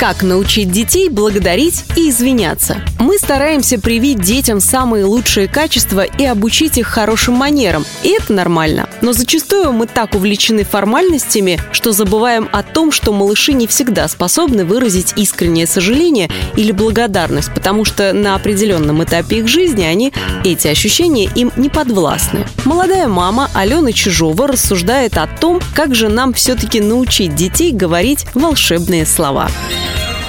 Как научить детей благодарить и извиняться? Мы стараемся привить детям самые лучшие качества и обучить их хорошим манерам. И это нормально. Но зачастую мы так увлечены формальностями, что забываем о том, что малыши не всегда способны выразить искреннее сожаление или благодарность, потому что на определенном этапе их жизни они, эти ощущения им не подвластны. Молодая мама Алена Чижова рассуждает о том, как же нам все-таки научить детей говорить волшебные слова.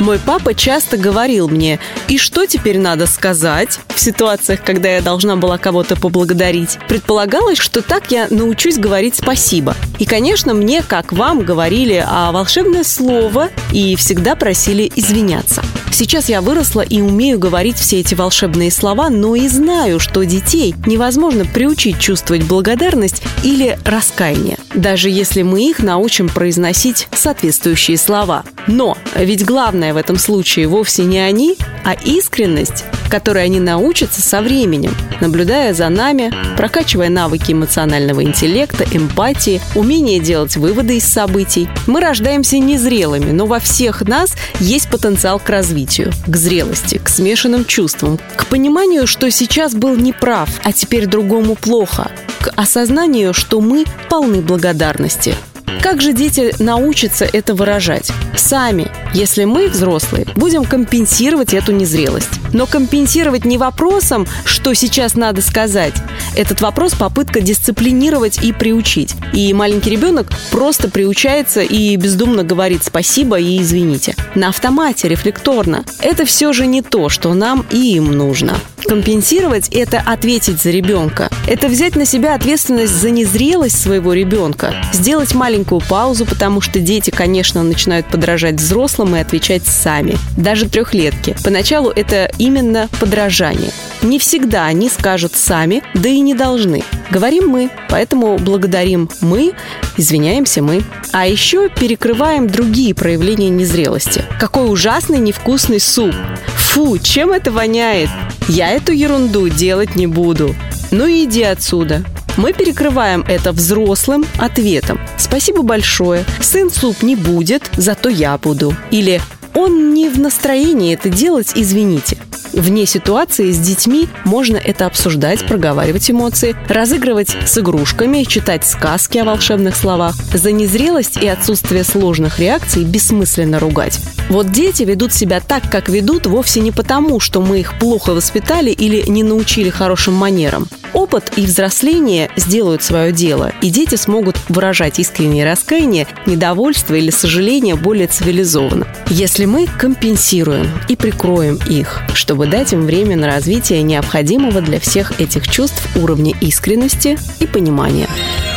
Мой папа часто говорил мне, и что теперь надо сказать в ситуациях, когда я должна была кого-то поблагодарить. Предполагалось, что так я научусь говорить спасибо. И, конечно, мне, как вам, говорили о волшебное слово и всегда просили извиняться. Сейчас я выросла и умею говорить все эти волшебные слова, но и знаю, что детей невозможно приучить чувствовать благодарность или раскаяние, даже если мы их научим произносить соответствующие слова. Но ведь главное в этом случае вовсе не они, а искренность, которой они научатся со временем, наблюдая за нами, прокачивая навыки эмоционального интеллекта, эмпатии, умение делать выводы из событий. Мы рождаемся незрелыми, но во всех нас есть потенциал к развитию, к зрелости, к смешанным чувствам, к пониманию, что сейчас был неправ, а теперь другому плохо, к осознанию, что мы полны благодарности – как же дети научатся это выражать? Сами, если мы, взрослые, будем компенсировать эту незрелость. Но компенсировать не вопросом, что сейчас надо сказать. Этот вопрос – попытка дисциплинировать и приучить. И маленький ребенок просто приучается и бездумно говорит спасибо и извините. На автомате, рефлекторно. Это все же не то, что нам и им нужно. Компенсировать – это ответить за ребенка. Это взять на себя ответственность за незрелость своего ребенка. Сделать маленькую паузу, потому что дети, конечно, начинают подражать взрослым и отвечать сами. Даже трехлетки. Поначалу это именно подражание. Не всегда они скажут сами, да и не должны. Говорим мы, поэтому благодарим мы, извиняемся мы. А еще перекрываем другие проявления незрелости. Какой ужасный невкусный суп. Фу, чем это воняет? Я эту ерунду делать не буду. Ну и иди отсюда. Мы перекрываем это взрослым ответом. Спасибо большое. Сын суп не будет, зато я буду. Или он не в настроении это делать, извините. Вне ситуации с детьми можно это обсуждать, проговаривать эмоции, разыгрывать с игрушками, читать сказки о волшебных словах. За незрелость и отсутствие сложных реакций бессмысленно ругать. Вот дети ведут себя так, как ведут, вовсе не потому, что мы их плохо воспитали или не научили хорошим манерам. Опыт и взросление сделают свое дело, и дети смогут выражать искреннее раскаяние, недовольство или сожаление более цивилизованно. Если мы компенсируем и прикроем их, чтобы дать им время на развитие необходимого для всех этих чувств уровня искренности и понимания.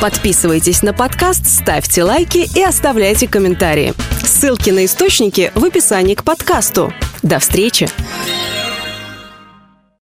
Подписывайтесь на подкаст, ставьте лайки и оставляйте комментарии. Ссылки на источники в описании к подкасту. До встречи!